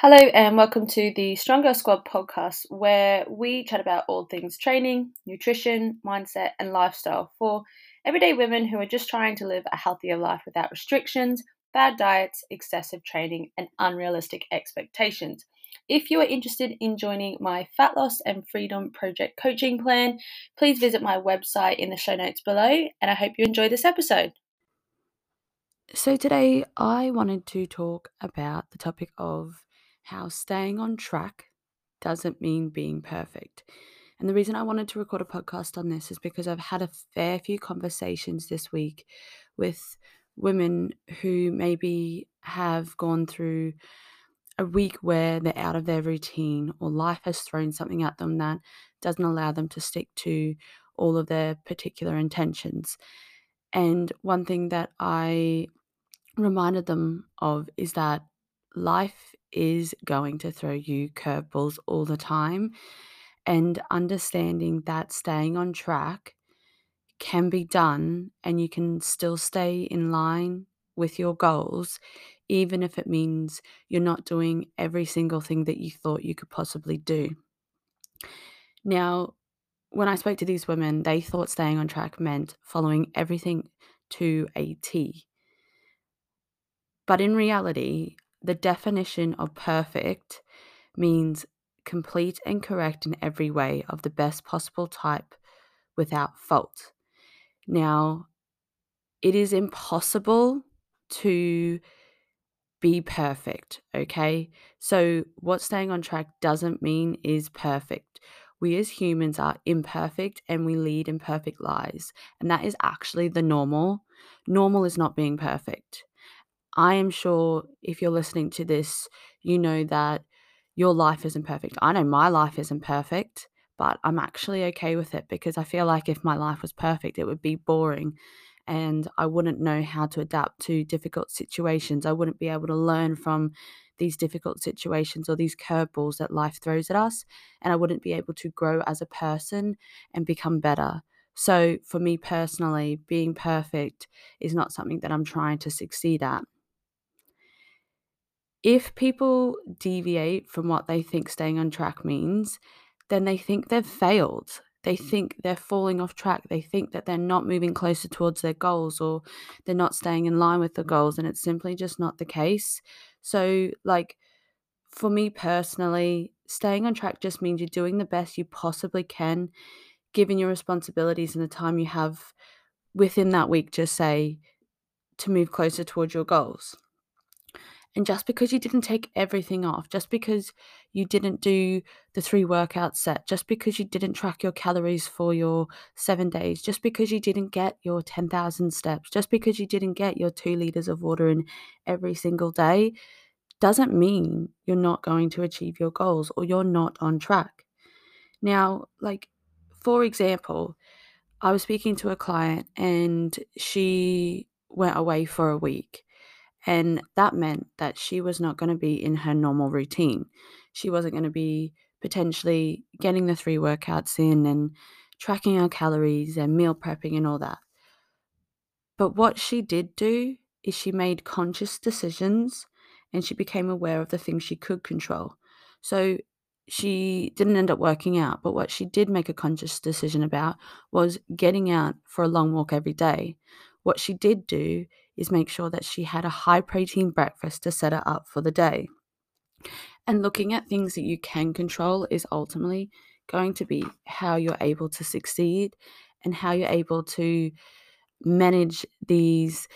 Hello, and welcome to the Strong Girl Squad podcast, where we chat about all things training, nutrition, mindset, and lifestyle for everyday women who are just trying to live a healthier life without restrictions, bad diets, excessive training, and unrealistic expectations. If you are interested in joining my Fat Loss and Freedom Project coaching plan, please visit my website in the show notes below, and I hope you enjoy this episode. So, today I wanted to talk about the topic of how staying on track doesn't mean being perfect. And the reason I wanted to record a podcast on this is because I've had a fair few conversations this week with women who maybe have gone through a week where they're out of their routine or life has thrown something at them that doesn't allow them to stick to all of their particular intentions. And one thing that I reminded them of is that life is going to throw you curveballs all the time. And understanding that staying on track can be done and you can still stay in line with your goals, even if it means you're not doing every single thing that you thought you could possibly do. Now, when I spoke to these women, they thought staying on track meant following everything to a T. But in reality, the definition of perfect means complete and correct in every way of the best possible type without fault. Now, it is impossible to be perfect, okay? So, what staying on track doesn't mean is perfect. We as humans are imperfect and we lead imperfect lives. And that is actually the normal. Normal is not being perfect. I am sure if you're listening to this, you know that your life isn't perfect. I know my life isn't perfect, but I'm actually okay with it because I feel like if my life was perfect, it would be boring and I wouldn't know how to adapt to difficult situations. I wouldn't be able to learn from these difficult situations or these curveballs that life throws at us, and I wouldn't be able to grow as a person and become better. So, for me personally, being perfect is not something that I'm trying to succeed at if people deviate from what they think staying on track means, then they think they've failed. They think they're falling off track. They think that they're not moving closer towards their goals or they're not staying in line with the goals. And it's simply just not the case. So, like, for me personally, staying on track just means you're doing the best you possibly can, given your responsibilities and the time you have within that week, just say, to move closer towards your goals. And just because you didn't take everything off, just because you didn't do the three workout set, just because you didn't track your calories for your seven days, just because you didn't get your 10,000 steps, just because you didn't get your two liters of water in every single day, doesn't mean you're not going to achieve your goals or you're not on track. Now, like, for example, I was speaking to a client and she went away for a week and that meant that she was not going to be in her normal routine. She wasn't going to be potentially getting the three workouts in and tracking her calories and meal prepping and all that. But what she did do is she made conscious decisions and she became aware of the things she could control. So she didn't end up working out, but what she did make a conscious decision about was getting out for a long walk every day. What she did do is make sure that she had a high protein breakfast to set her up for the day. And looking at things that you can control is ultimately going to be how you're able to succeed and how you're able to manage these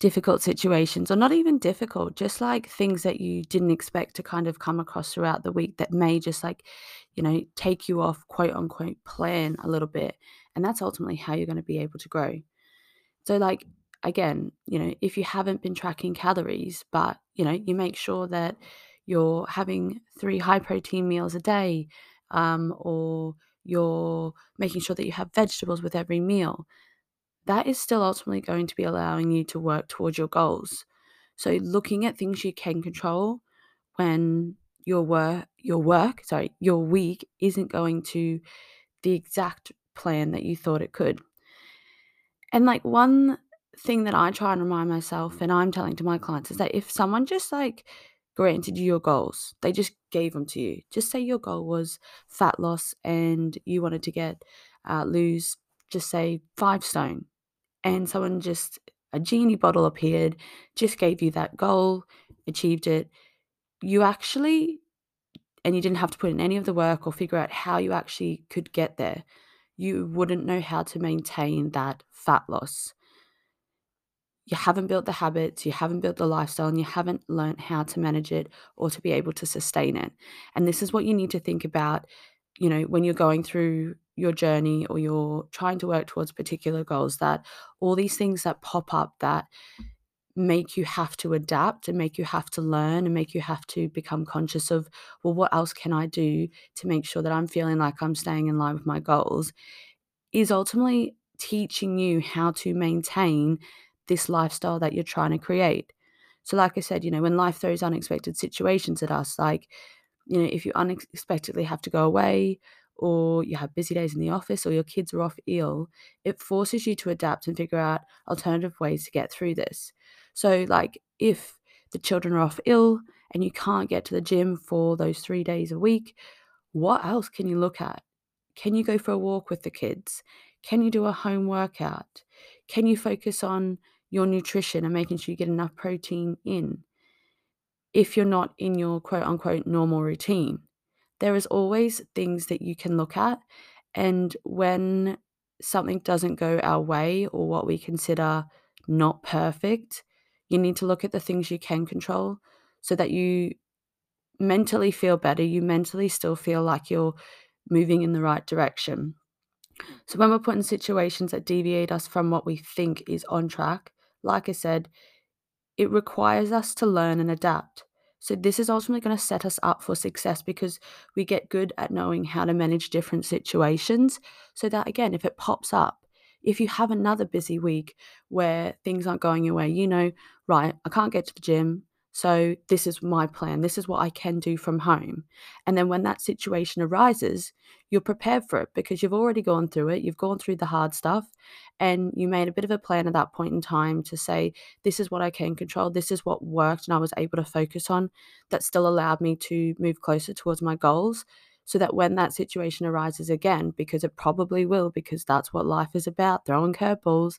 difficult situations, or not even difficult, just like things that you didn't expect to kind of come across throughout the week that may just like, you know, take you off quote unquote plan a little bit. And that's ultimately how you're going to be able to grow. So, like, again, you know, if you haven't been tracking calories, but, you know, you make sure that you're having three high protein meals a day, um, or you're making sure that you have vegetables with every meal, that is still ultimately going to be allowing you to work towards your goals. So looking at things you can control when your work your work, sorry, your week isn't going to the exact plan that you thought it could. And like one thing that I try and remind myself and I'm telling to my clients is that if someone just like granted you your goals. They just gave them to you. Just say your goal was fat loss and you wanted to get uh, lose, just say five stone, and someone just a genie bottle appeared, just gave you that goal, achieved it. You actually, and you didn't have to put in any of the work or figure out how you actually could get there. You wouldn't know how to maintain that fat loss you haven't built the habits, you haven't built the lifestyle, and you haven't learned how to manage it or to be able to sustain it. And this is what you need to think about, you know, when you're going through your journey or you're trying to work towards particular goals, that all these things that pop up that make you have to adapt and make you have to learn and make you have to become conscious of, well, what else can I do to make sure that I'm feeling like I'm staying in line with my goals is ultimately teaching you how to maintain this lifestyle that you're trying to create. So, like I said, you know, when life throws unexpected situations at us, like, you know, if you unexpectedly have to go away or you have busy days in the office or your kids are off ill, it forces you to adapt and figure out alternative ways to get through this. So, like, if the children are off ill and you can't get to the gym for those three days a week, what else can you look at? Can you go for a walk with the kids? Can you do a home workout? Can you focus on your nutrition and making sure you get enough protein in if you're not in your quote unquote normal routine. There is always things that you can look at. And when something doesn't go our way or what we consider not perfect, you need to look at the things you can control so that you mentally feel better. You mentally still feel like you're moving in the right direction. So, when we're put in situations that deviate us from what we think is on track, like I said, it requires us to learn and adapt. So, this is ultimately going to set us up for success because we get good at knowing how to manage different situations. So, that again, if it pops up, if you have another busy week where things aren't going your way, you know, right, I can't get to the gym. So, this is my plan. This is what I can do from home. And then when that situation arises, you're prepared for it because you've already gone through it. You've gone through the hard stuff and you made a bit of a plan at that point in time to say, this is what I can control. This is what worked and I was able to focus on that still allowed me to move closer towards my goals. So that when that situation arises again, because it probably will, because that's what life is about throwing curveballs.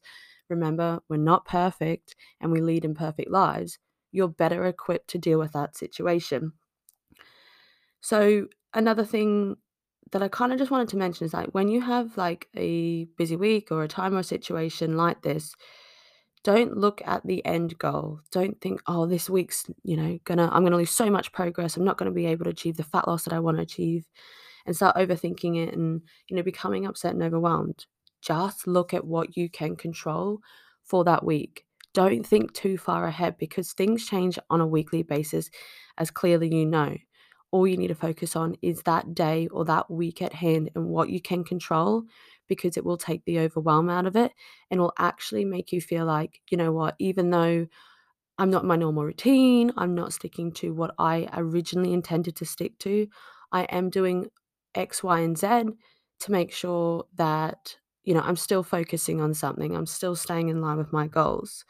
Remember, we're not perfect and we lead imperfect lives you're better equipped to deal with that situation. So, another thing that I kind of just wanted to mention is like when you have like a busy week or a time or a situation like this, don't look at the end goal. Don't think, oh, this week's, you know, gonna I'm gonna lose so much progress. I'm not gonna be able to achieve the fat loss that I want to achieve and start overthinking it and, you know, becoming upset and overwhelmed. Just look at what you can control for that week don't think too far ahead because things change on a weekly basis, as clearly you know. All you need to focus on is that day or that week at hand and what you can control because it will take the overwhelm out of it and will actually make you feel like, you know what, even though I'm not my normal routine, I'm not sticking to what I originally intended to stick to, I am doing X, Y, and Z to make sure that you know, I'm still focusing on something. I'm still staying in line with my goals.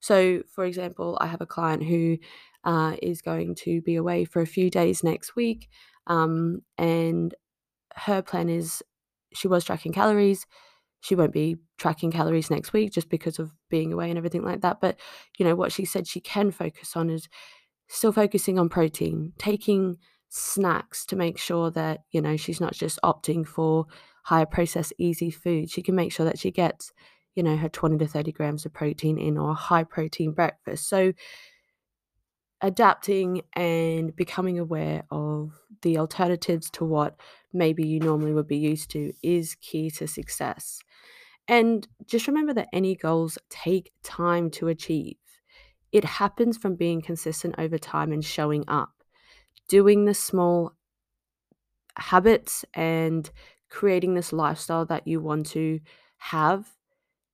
So, for example, I have a client who uh, is going to be away for a few days next week, um, and her plan is she was tracking calories. She won't be tracking calories next week just because of being away and everything like that. But, you know, what she said she can focus on is still focusing on protein, taking snacks to make sure that, you know, she's not just opting for higher processed easy food, she can make sure that she gets, you know, her 20 to 30 grams of protein in or a high protein breakfast. So adapting and becoming aware of the alternatives to what maybe you normally would be used to is key to success. And just remember that any goals take time to achieve. It happens from being consistent over time and showing up, doing the small habits and creating this lifestyle that you want to have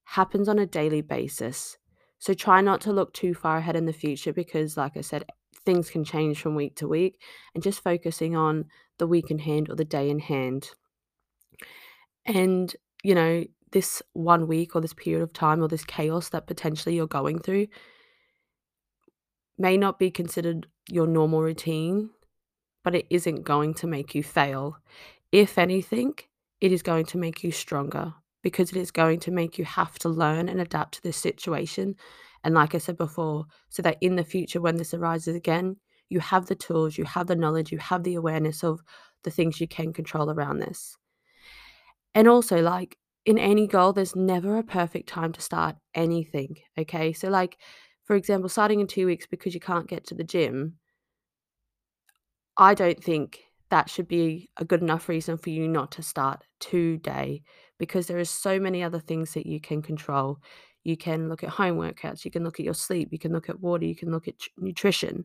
happens on a daily basis. So try not to look too far ahead in the future because, like I said, things can change from week to week and just focusing on the week in hand or the day in hand. And, you know, this one week or this period of time or this chaos that potentially you're going through may not be considered your normal routine, but it isn't going to make you fail. If anything, it is going to make you stronger because it is going to make you have to learn and adapt to this situation. And like I said before, so that in the future, when this arises again, you have the tools, you have the knowledge, you have the awareness of the things you can control around this. And also, like in any goal, there's never a perfect time to start anything. Okay. So, like, for example, starting in two weeks because you can't get to the gym, I don't think that should be a good enough reason for you not to start today because there is so many other things that you can control. You can look at home workouts, you can look at your sleep, you can look at water, you can look at nutrition.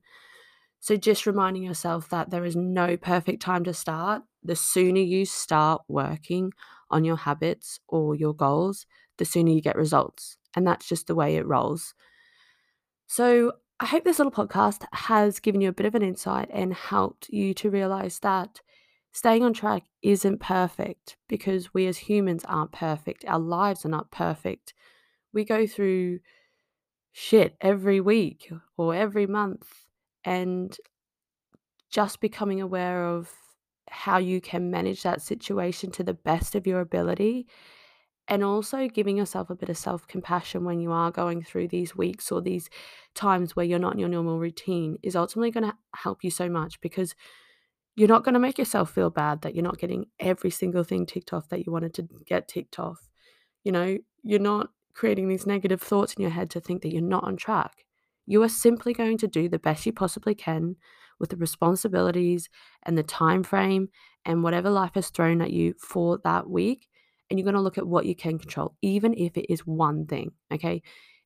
So just reminding yourself that there is no perfect time to start. The sooner you start working on your habits or your goals, the sooner you get results. And that's just the way it rolls. So I hope this little podcast has given you a bit of an insight and helped you to realize that staying on track isn't perfect because we as humans aren't perfect. Our lives are not perfect. We go through shit every week or every month and just becoming aware of how you can manage that situation to the best of your ability and also giving yourself a bit of self compassion when you are going through these weeks or these times where you're not in your normal routine is ultimately going to help you so much because you're not going to make yourself feel bad that you're not getting every single thing ticked off that you wanted to get ticked off. You know, you're not creating these negative thoughts in your head to think that you're not on track. You are simply going to do the best you possibly can with the responsibilities and the time frame and whatever life has thrown at you for that week and you're going to look at what you can control, even if it is one thing, okay?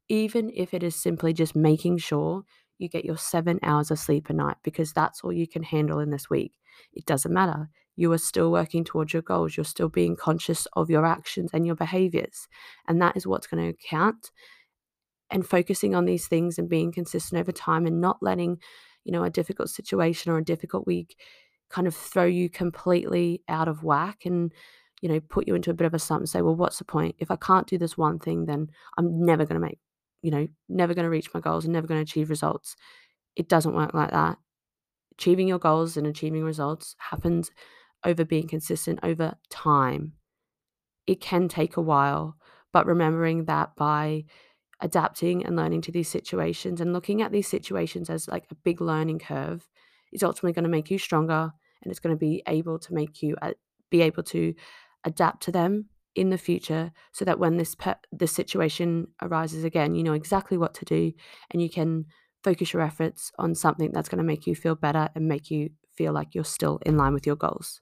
Even if it is simply just making sure you get your seven hours of sleep a night because that's all you can handle in this week. It doesn't matter. You are still working towards your goals. You're still being conscious of your actions and your behaviors. And that is what's going to count. And focusing on these things and being consistent over time and not letting, you know, a difficult situation or a difficult week kind of throw you completely out of whack and you know, put you into a bit of a slump and say, well, what's the point? If I can't do this one thing, then I'm never going to make, you know, never going to reach my goals and never going to achieve results. It doesn't work like that. Achieving your goals and achieving results happens over being consistent over time. It can take a while, but remembering that by adapting and learning to these situations and looking at these situations as like a big learning curve is ultimately going to make you stronger and it's going to be able to make you uh, be able to adapt to them in the future so that when this pe- this situation arises again you know exactly what to do and you can focus your efforts on something that's going to make you feel better and make you feel like you're still in line with your goals